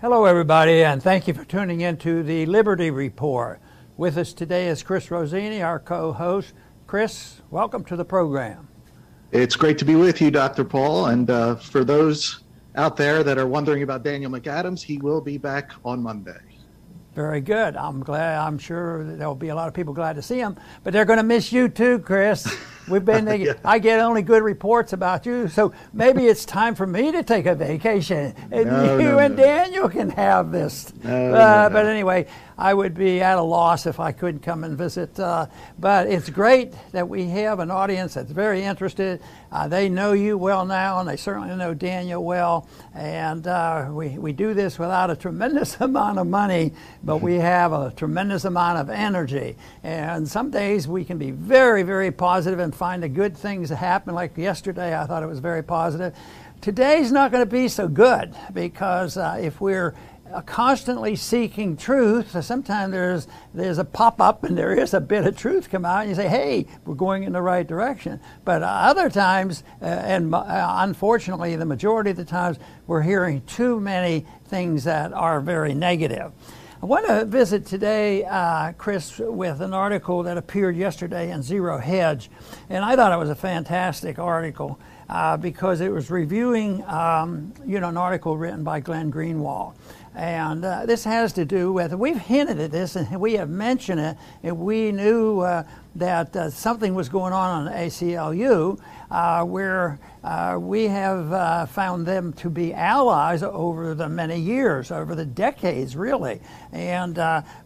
Hello, everybody, and thank you for tuning in to the Liberty Report. With us today is Chris Rossini, our co host. Chris, welcome to the program. It's great to be with you, Dr. Paul. And uh, for those out there that are wondering about Daniel McAdams, he will be back on Monday. Very good. I'm glad. I'm sure there'll be a lot of people glad to see him, but they're going to miss you too, Chris. We've been. yeah. I get only good reports about you, so maybe it's time for me to take a vacation, and no, you no, and no. Daniel can have this. Uh, but anyway, I would be at a loss if I couldn't come and visit. Uh, but it's great that we have an audience that's very interested. Uh, they know you well now, and they certainly know Daniel well. And uh, we, we do this without a tremendous amount of money, but we have a tremendous amount of energy. And some days we can be very, very positive and find the good things that happen. Like yesterday, I thought it was very positive. Today's not going to be so good because uh, if we're constantly seeking truth, sometimes there's there's a pop up and there is a bit of truth come out, and you say, "Hey, we're going in the right direction." But uh, other times, uh, and uh, unfortunately, the majority of the times, we're hearing too many things that are very negative. I want to visit today, uh, Chris, with an article that appeared yesterday in Zero Hedge, and I thought it was a fantastic article. Uh, because it was reviewing, um, you know, an article written by Glenn Greenwald. And uh, this has to do with, we've hinted at this and we have mentioned it, and we knew uh, that uh, something was going on on ACLU uh, where uh, we have uh, found them to be allies over the many years, over the decades, really. And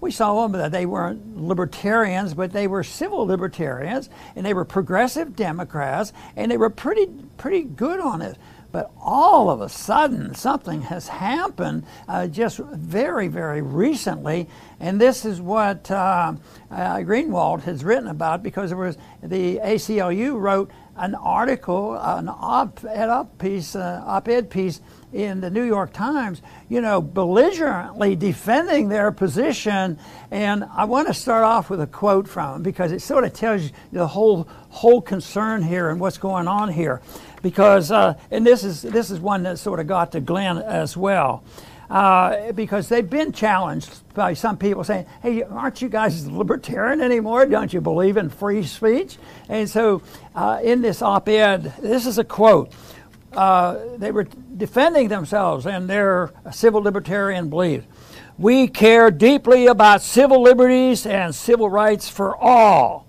we saw them that they weren't libertarians, but they were civil libertarians, and they were progressive Democrats, and they were pretty, pretty good on it. But all of a sudden, something has happened uh, just very, very recently, and this is what uh, uh, Greenwald has written about because it was the ACLU wrote an article, an op-ed op piece, uh, op-ed piece in the New York Times, you know, belligerently defending their position. And I want to start off with a quote from them because it sort of tells you the whole whole concern here and what's going on here because uh, and this is this is one that sort of got to Glenn as well. Uh, because they've been challenged by some people saying, "Hey, aren't you guys libertarian anymore? Don't you believe in free speech?" And so, uh, in this op-ed, this is a quote. Uh, they were defending themselves and their civil libertarian beliefs. We care deeply about civil liberties and civil rights for all,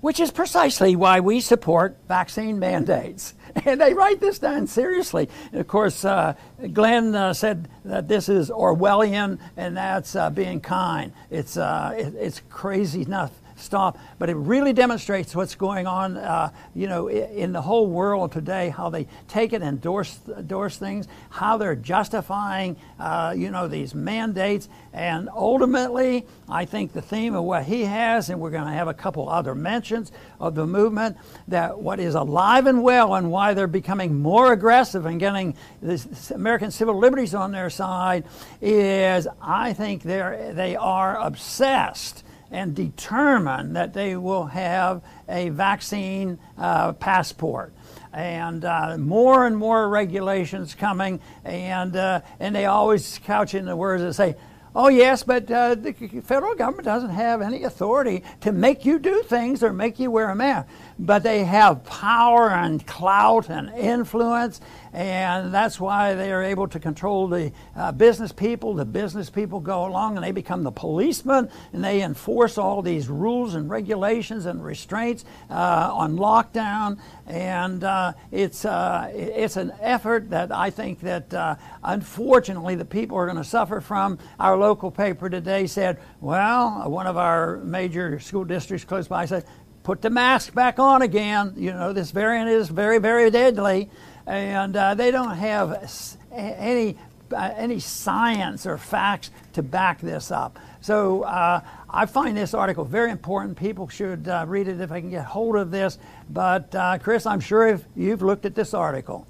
which is precisely why we support vaccine mandates. And they write this down seriously. Of course, uh, Glenn uh, said that this is Orwellian, and that's uh, being kind. It's, uh, it, it's crazy enough stop. But it really demonstrates what's going on, uh, you know, in the whole world today. How they take it, endorse endorse things, how they're justifying, uh, you know, these mandates, and ultimately, I think the theme of what he has, and we're going to have a couple other mentions of the movement, that what is alive and well, and why they're becoming more aggressive and getting the American civil liberties on their side, is I think they're they are obsessed and determine that they will have a vaccine uh, passport. And uh, more and more regulations coming, and, uh, and they always couch in the words that say, Oh, yes, but uh, the federal government doesn't have any authority to make you do things or make you wear a mask. But they have power and clout and influence, and that's why they are able to control the uh, business people. The business people go along and they become the policemen, and they enforce all these rules and regulations and restraints uh, on lockdown. And uh, it's, uh, it's an effort that I think that uh, unfortunately the people are going to suffer from. Our local paper today said, well, one of our major school districts close by said, put the mask back on again. You know, this variant is very, very deadly. And uh, they don't have any, uh, any science or facts to back this up. So uh, I find this article very important. People should uh, read it if they can get hold of this. But uh, Chris, I'm sure if you've looked at this article.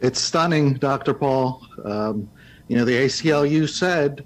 It's stunning, Dr. Paul. Um, you know, the ACLU said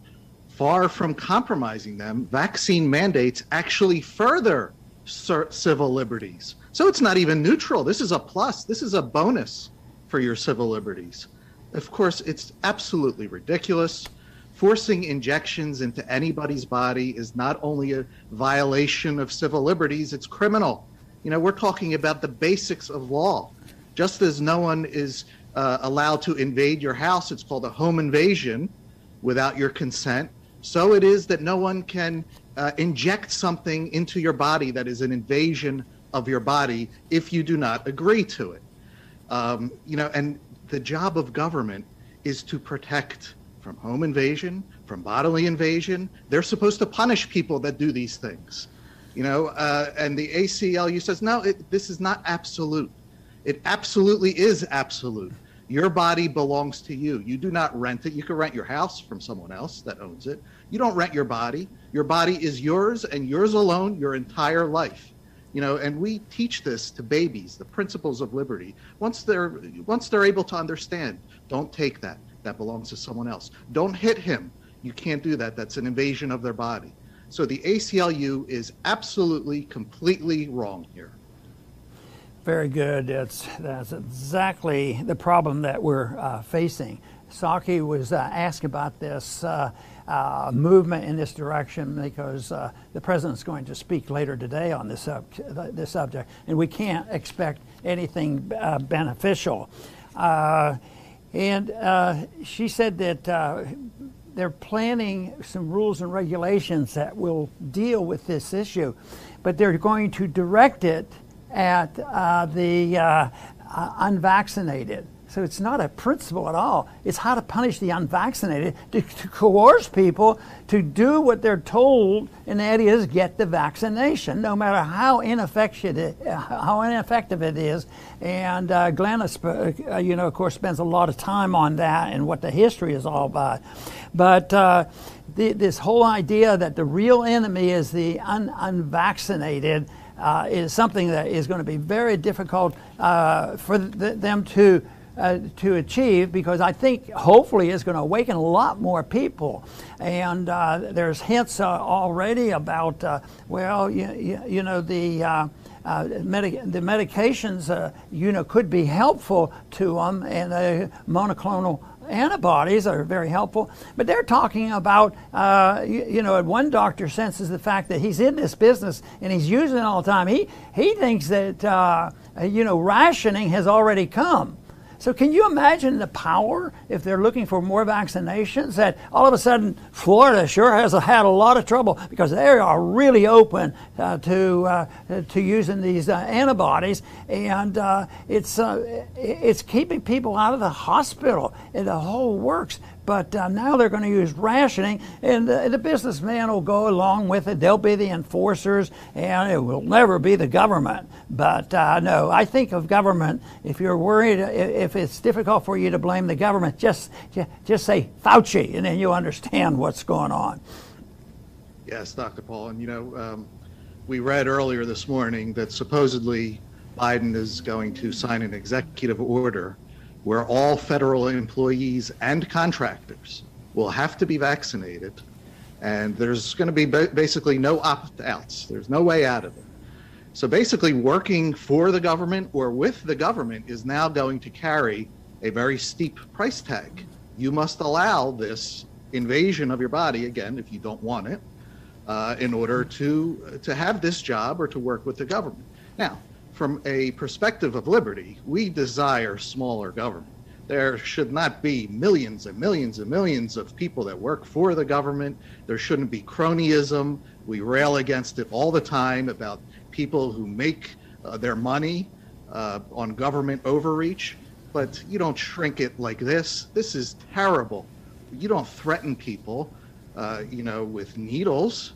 far from compromising them, vaccine mandates actually further civil liberties. So it's not even neutral. This is a plus. This is a bonus for your civil liberties. Of course, it's absolutely ridiculous forcing injections into anybody's body is not only a violation of civil liberties, it's criminal. You know, we're talking about the basics of law. Just as no one is uh, allowed to invade your house, it's called a home invasion without your consent. So it is that no one can uh, inject something into your body that is an invasion of your body if you do not agree to it. Um, you know, and the job of government is to protect from home invasion, from bodily invasion. They're supposed to punish people that do these things. You know, uh, and the ACLU says, no, it, this is not absolute. It absolutely is absolute. Your body belongs to you. You do not rent it. You can rent your house from someone else that owns it. You don't rent your body. Your body is yours and yours alone your entire life. You know, and we teach this to babies, the principles of liberty. Once they're once they're able to understand, don't take that that belongs to someone else. Don't hit him. You can't do that. That's an invasion of their body. So the ACLU is absolutely, completely wrong here. Very good. It's, that's exactly the problem that we're uh, facing. Psaki was uh, asked about this uh, uh movement in this direction because uh, the president's going to speak later today on this, sub- this subject, and we can't expect anything uh, beneficial. And she said that they're planning some rules and regulations that will deal with this issue, but they're going to direct it at uh, the uh, unvaccinated. So it's not a principle at all. It's how to punish the unvaccinated, to, to, coerce people to do what they're told, and that is get the vaccination, no matter how ineffective it, how ineffective it is. And uh, Glenn, uh, you know, of course, spends a lot of time on that and what the history is all about. But uh, the, this whole idea that the real enemy is the un- unvaccinated. Uh, is something that is going to be very difficult uh, for th- them to uh, to achieve because I think hopefully it's going to awaken a lot more people. And uh, there's hints uh, already about, uh, well, you, you, you, know, the. Uh, uh, the medications, you know, could be helpful to them, and monoclonal antibodies are very helpful. But they're talking about, uh, you, you, know, one doctor senses the fact that he's in this business and he's using it all the time. He he thinks that uh, you know rationing has already come. So, can you imagine the power if they're looking for more vaccinations? That all of a sudden Florida sure has had a lot of trouble because they are really open uh, to uh, to using these uh, antibodies, and uh, it's uh, it's keeping people out of the hospital and the whole works. But uh, now they're going to use rationing, and the, the businessman will go along with it. They'll be the enforcers, and it will never be the government. But uh, no, I think of government. If you're worried, if it's difficult for you to blame the government, just just say Fauci, and then you understand what's going on. Yes, Dr. Paul, and you know, um, we read earlier this morning that supposedly Biden is going to sign an executive order where all federal employees and contractors will have to be vaccinated, and there's going to be basically no opt outs. There's no way out of it. So basically, working for the government or with the government is now going to carry a very steep price tag. You must allow this invasion of your body, again, if you don't want it, uh, in order to, to have this job or to work with the government. Now, from a perspective of liberty, we desire smaller government. There should not be millions and millions and millions of people that work for the government. There shouldn't be cronyism. We rail against it all the time about people who make uh, their money uh, on government overreach. But you don't shrink it like this. This is terrible. You don't threaten people, uh, you know, with needles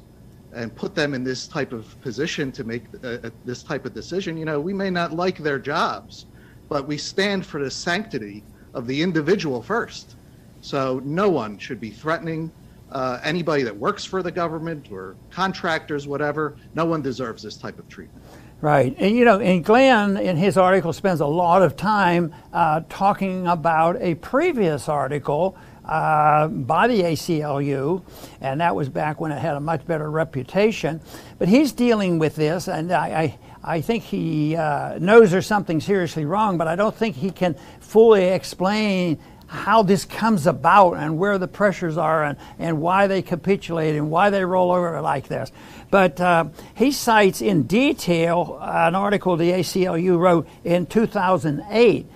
and put them in this type of position to make uh, uh, this type of decision, you know, we may not like their jobs, but we stand for the sanctity of the individual first. So no one should be threatening uh, anybody that works for the government or contractors, whatever. No one deserves this type of treatment. Right. And you know, and Glenn in his article spends a lot of time uh, talking about a previous article uh, by the ACLU, and that was back when it had a much better reputation. But he's dealing with this, and I, I, I think he uh, knows there's something seriously wrong, but I don't think he can fully explain how this comes about and where the pressures are and, and why they capitulate and why they roll over like this. But uh, he cites in detail an article the ACLU wrote in 2008,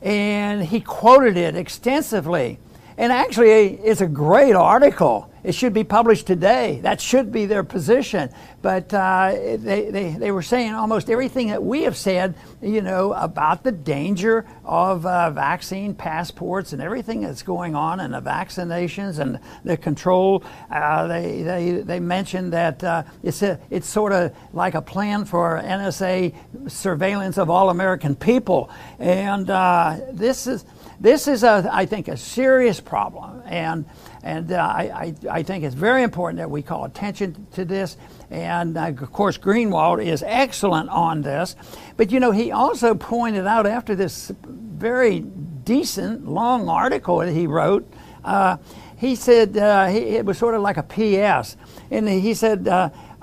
and he quoted it extensively. And actually, it's a great article. It should be published today. That should be their position. But uh, they, they, they were saying almost everything that we have said, you know, about the danger of uh, vaccine passports and everything that's going on and the vaccinations and the control. Uh, they, they, they mentioned that uh, it's, a, it's sort of like a plan for NSA surveillance of all American people. And uh, this is this is, a, I think, a serious problem, and and uh, I, I, think it's very important that we call attention to this. And uh, of course, Greenwald is excellent on this. But you know, he also pointed out after this very decent long article that he wrote. Uh, he said uh, he, it was sort of like a PS, and he said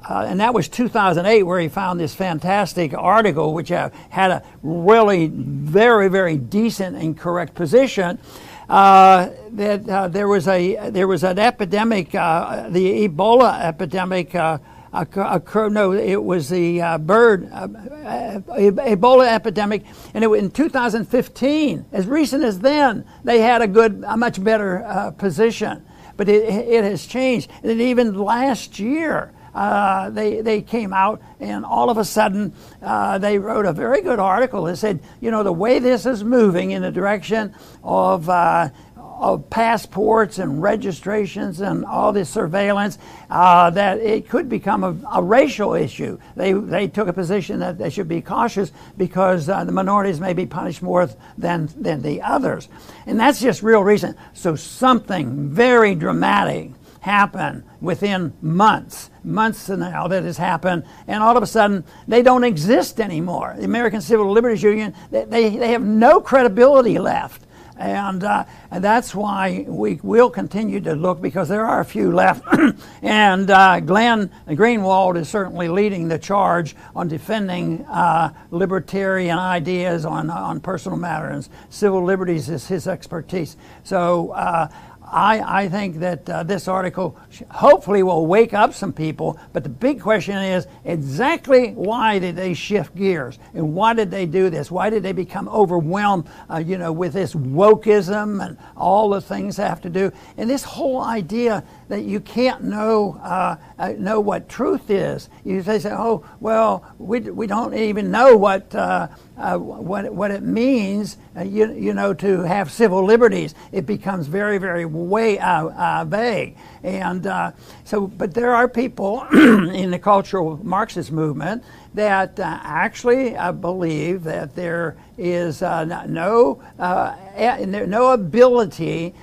uh, and that was 2008 where he found this fantastic article which uh, had a really very very decent and correct position. Uh, that uh, there was a there was an epidemic uh, the Ebola epidemic uh, occurred no it was the bird Ebola epidemic. And it was in 2015 as recent as then they had a good a much better position. But it, it has changed. And even last year uh, they, they came out and all of a sudden uh, they wrote a very good article that said, you know, the way this is moving in the direction of, uh, of passports and registrations and all this surveillance, uh, that it could become a, a, racial issue. They, they took a position that they should be cautious because uh, the minorities may be punished more than, than the others. And that's just real recent. So something very dramatic happened within months months now that has happened, and all of a sudden they don't exist anymore. The American Civil Liberties Union, they, they, they have no credibility left. And, uh, and that's why we will continue to look because there are a few left. and uh, Glenn Greenwald is certainly leading the charge on defending uh, libertarian ideas on, on personal matters. Civil liberties is his expertise. So uh, I, I think that uh, this article hopefully will wake up some people, but the big question is exactly why did they shift gears and why did they do this? Why did they become overwhelmed, uh, you know, with this wokeism and all the things they have to do? And this whole idea that you can't know uh, uh know what truth is. You say, "Oh, well, we, we don't even know what uh, uh, what, what it means, uh, you, you know, to have civil liberties. It becomes very, very way uh, vague. And so, but there are people in the cultural Marxist movement that actually believe that there is no, no ability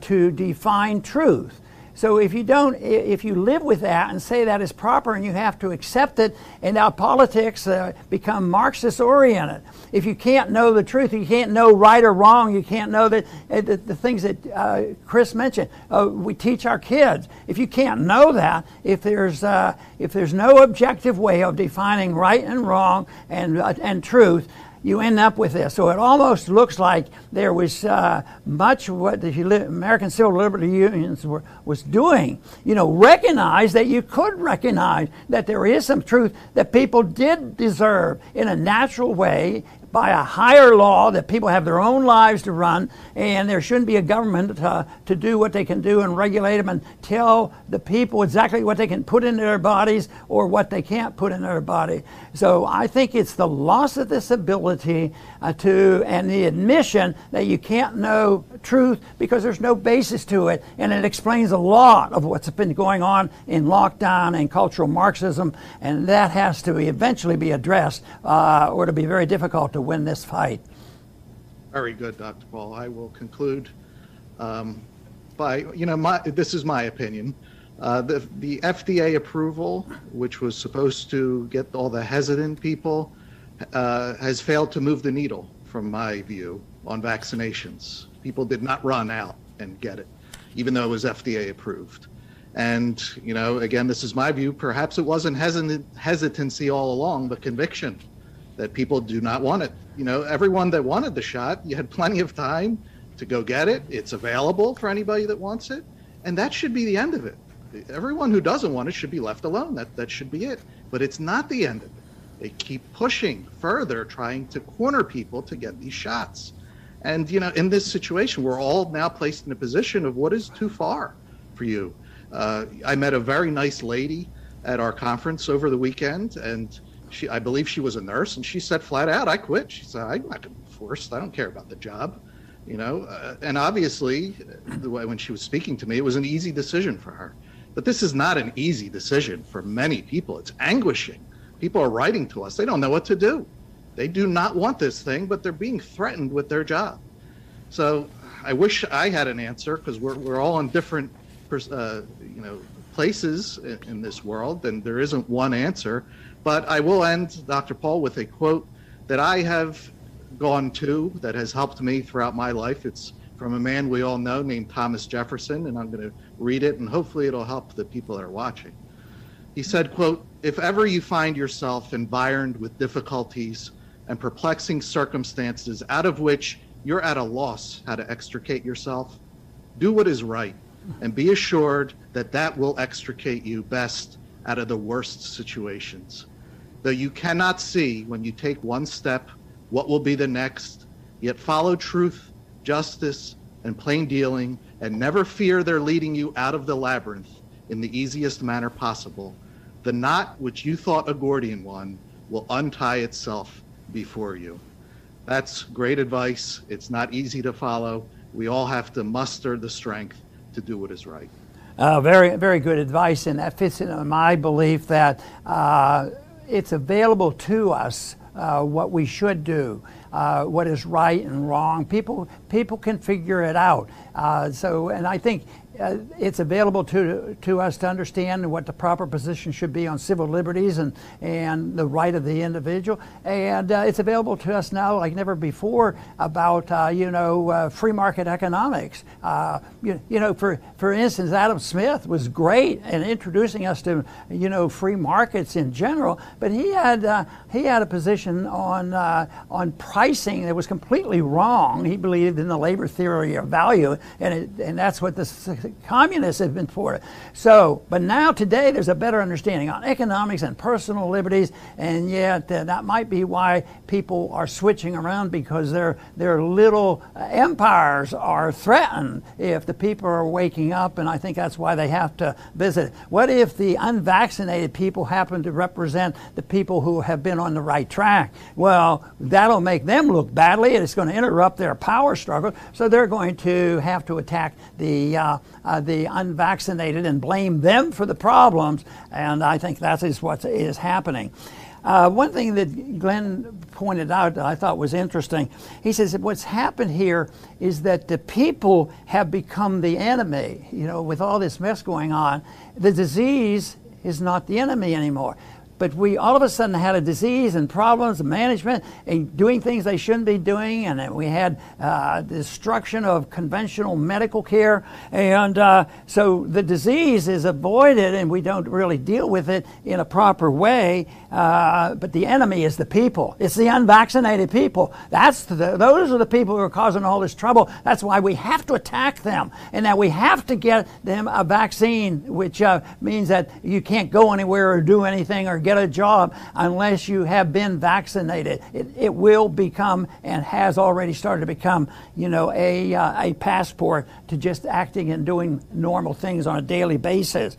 to define truth. So if you don't, if you live with that and say that is proper and you have to accept it, and now politics uh, become Marxist oriented. If you can't know the truth, you can't know right or wrong, you can't know that, uh, the, the, things that uh, Chris mentioned. Uh, we teach our kids. If you can't know that, if there's, uh, if there's no objective way of defining right and wrong and, uh, and truth, you end up with this. So it almost looks like there was uh, much of what the American Civil Liberty Unions were, was doing. You know, recognize that you could recognize that there is some truth that people did deserve in a natural way by a higher law that people have their own lives to run, and there shouldn't be a government to, to do what they can do and regulate them and tell the people exactly what they can put into their bodies or what they can't put in their body. So I think it's the loss of this ability uh, to, and the admission that you can't know truth because there's no basis to it, and it explains a lot of what's been going on in lockdown and cultural Marxism, and that has to eventually be addressed, uh, or it'll be very difficult to win this fight. Very good, Dr. Paul. I will conclude um, by, you know, my, this is my opinion. Uh, the, the FDA approval, which was supposed to get all the hesitant people, uh, has failed to move the needle, from my view, on vaccinations. People did not run out and get it, even though it was FDA approved. And, you know, again, this is my view. Perhaps it wasn't hesit- hesitancy all along, but conviction that people do not want it. You know, everyone that wanted the shot, you had plenty of time to go get it. It's available for anybody that wants it. And that should be the end of it. Everyone who doesn't want it should be left alone. That, that should be it. But it's not the end of it. They keep pushing further, trying to corner people to get these shots. And, you know, in this situation, we're all now placed in a position of what is too far for you. Uh, I met a very nice lady at our conference over the weekend, and she, I believe she was a nurse, and she said flat out, "I quit." She said, "I'm not going to be forced. I don't care about the job." You know, uh, and obviously, the way when she was speaking to me, it was an easy decision for her. But this is not an easy decision for many people. It's anguishing. People are writing to us; they don't know what to do. They do not want this thing, but they're being threatened with their job. So I wish I had an answer because we're we're all in different, uh, you know, places in, in this world, and there isn't one answer. But I will end, Dr. Paul, with a quote that I have gone to that has helped me throughout my life. It's from a man we all know named Thomas Jefferson, and I'm going to read it, and hopefully it'll help the people that are watching. He said, quote, if ever you find yourself environed with difficulties and perplexing circumstances out of which you're at a loss how to extricate yourself, do what is right and be assured that that will extricate you best out of the worst situations. Though you cannot see when you take one step what will be the next, yet follow truth, justice, and plain dealing, and never fear their leading you out of the labyrinth in the easiest manner possible. The knot which you thought a Gordian one will untie itself before you. That's great advice. It's not easy to follow. We all have to muster the strength to do what is right. Uh, very, very good advice, and that fits into my belief that uh, it's available to us uh, what we should do, uh, what is right and wrong. People, people can figure it out. Uh, so, and I think uh, it's available to, to us to understand what the proper position should be on civil liberties and, and the right of the individual. And uh, it's available to us now like never before about, uh, you know, uh, free market economics. Uh, you, you know, for, for instance, Adam Smith was great in introducing us to, you know, free markets in general, but he had, uh, he had a position on, on pricing that was completely wrong. He believed in the labor theory of value, and, it, and that's what communists have been for it. So, but now today there's a better understanding on economics and personal liberties, and yet uh, that might be why people are switching around because their their little uh, empires are threatened if the people are waking up, and I think that's why they have to visit. What if the unvaccinated people happen to represent the people who have been on the right track? Well, that'll make them look badly, and it's going to interrupt their power struggle. So they're going to have to attack the uh, uh, the unvaccinated and blame them for the problems, and I think that is what is happening. Uh, one thing that Glenn pointed out that I thought was interesting, he says what's happened here is that the people have become the enemy. You know, with all this mess going on, the disease is not the enemy anymore but we all of a sudden had a disease and problems and management and doing things they shouldn't be doing and we had uh, destruction of conventional medical care. And uh, so the disease is avoided and we don't really deal with it in a proper way uh, but the enemy is the people. It's the unvaccinated people. That's the, those are the people who are causing all this trouble. That's why we have to attack them. And that we have to get them a vaccine which uh, means that you can't go anywhere or do anything or get a job unless you have been vaccinated. It, it will become and has already started to become, you know, a, uh, a passport to just acting and doing normal things on a daily basis.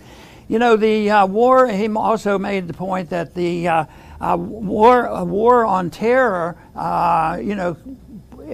You know, the uh, war, he also made the point that the uh, uh war, war on terror, uh, you know,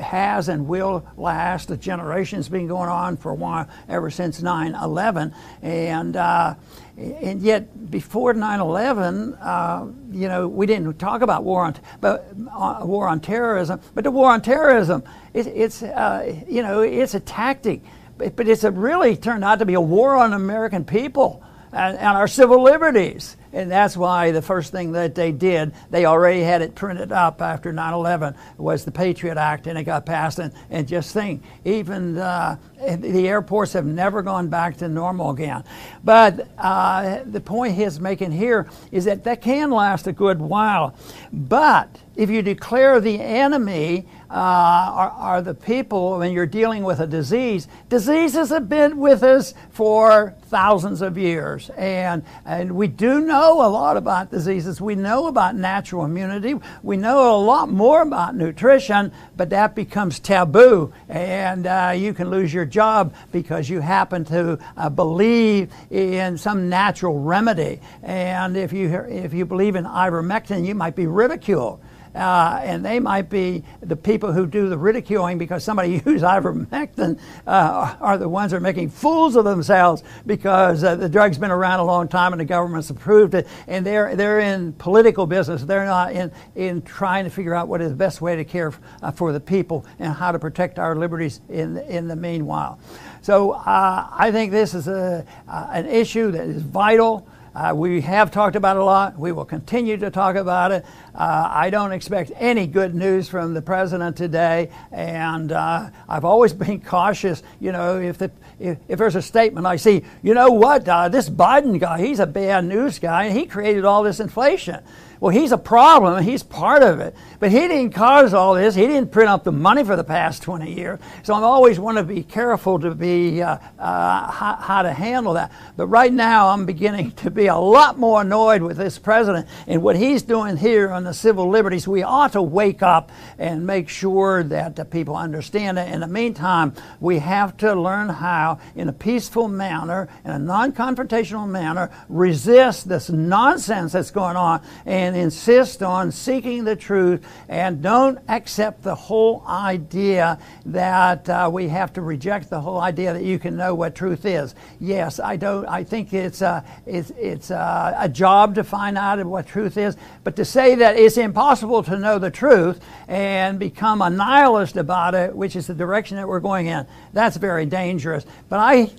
has and will last. The generation's been going on for a while, ever since 9 11. And, uh, and yet, before 9 11, uh, you know, we didn't talk about war on, but, uh, war on terrorism. But the war on terrorism, it, it's, uh, you know, it's a tactic. But, but it's really turned out to be a war on American people and, and our civil liberties. And that's why the first thing that they did, they already had it printed up after 9 11, was the Patriot Act, and it got passed. And, and just think, even uh, the airports have never gone back to normal again. But uh, the point he's making here is that that can last a good while. But if you declare the enemy uh, are, are, the people when you're dealing with a disease, diseases have been with us for thousands of years. And, and we do know a lot about diseases. We know about natural immunity. We know a lot more about nutrition, but that becomes taboo. And uh, you can lose your job because you happen to uh, believe in some natural remedy. And if you, if you believe in ivermectin, you might be ridiculed. Uh, and they might be the people who do the ridiculing because somebody used ivermectin uh, are the ones that are making fools of themselves because uh, the drug's been around a long time and the government's approved it. And they're they're in political business. They're not in in trying to figure out what is the best way to care uh, for the people and how to protect our liberties in in the meanwhile. So uh, I think this is a, uh, an issue that is vital uh, we have talked about a lot. We will continue to talk about it. Uh, I don't expect any good news from the president today, and uh, I've always been cautious. You know, if, the, if, if there's a statement I see, you know what, uh, this Biden guy, he's a bad news guy, and he created all this inflation. Well, he's a problem. He's part of it. But he didn't cause all this. He didn't print up the money for the past 20 years. So I always want to be careful to be uh, uh, how, to handle that. But right now, I'm beginning to be a lot more annoyed with this president and what he's doing here on the civil liberties. We ought to wake up and make sure that the people understand it. In the meantime, we have to learn how, in a peaceful manner, in a non confrontational manner, resist this nonsense that's going on and and insist on seeking the truth and don't accept the whole idea that uh, we have to reject the whole idea that you can know what truth is. Yes, I don't. I think it's a, it's, it's a, a job to find out what truth is, but to say that it's impossible to know the truth and become a nihilist about it, which is the direction that we're going in, that's very dangerous. But I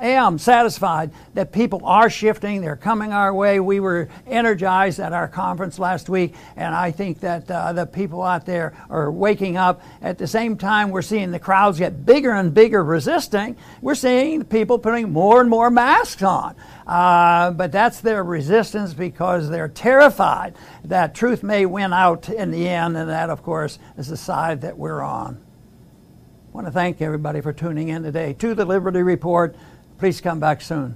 am satisfied that people are shifting. They're coming our way. We were energized at our conference last week, and I think that uh, the people out there are waking up. At the same time, we're seeing the crowds get bigger and bigger resisting. We're seeing people putting more and more masks on. Uh, but that's their resistance because they're terrified that truth may win out in the end, and that, of course, is the side that we're on. I want to thank everybody for tuning in today to the Liberty Report. Please come back soon.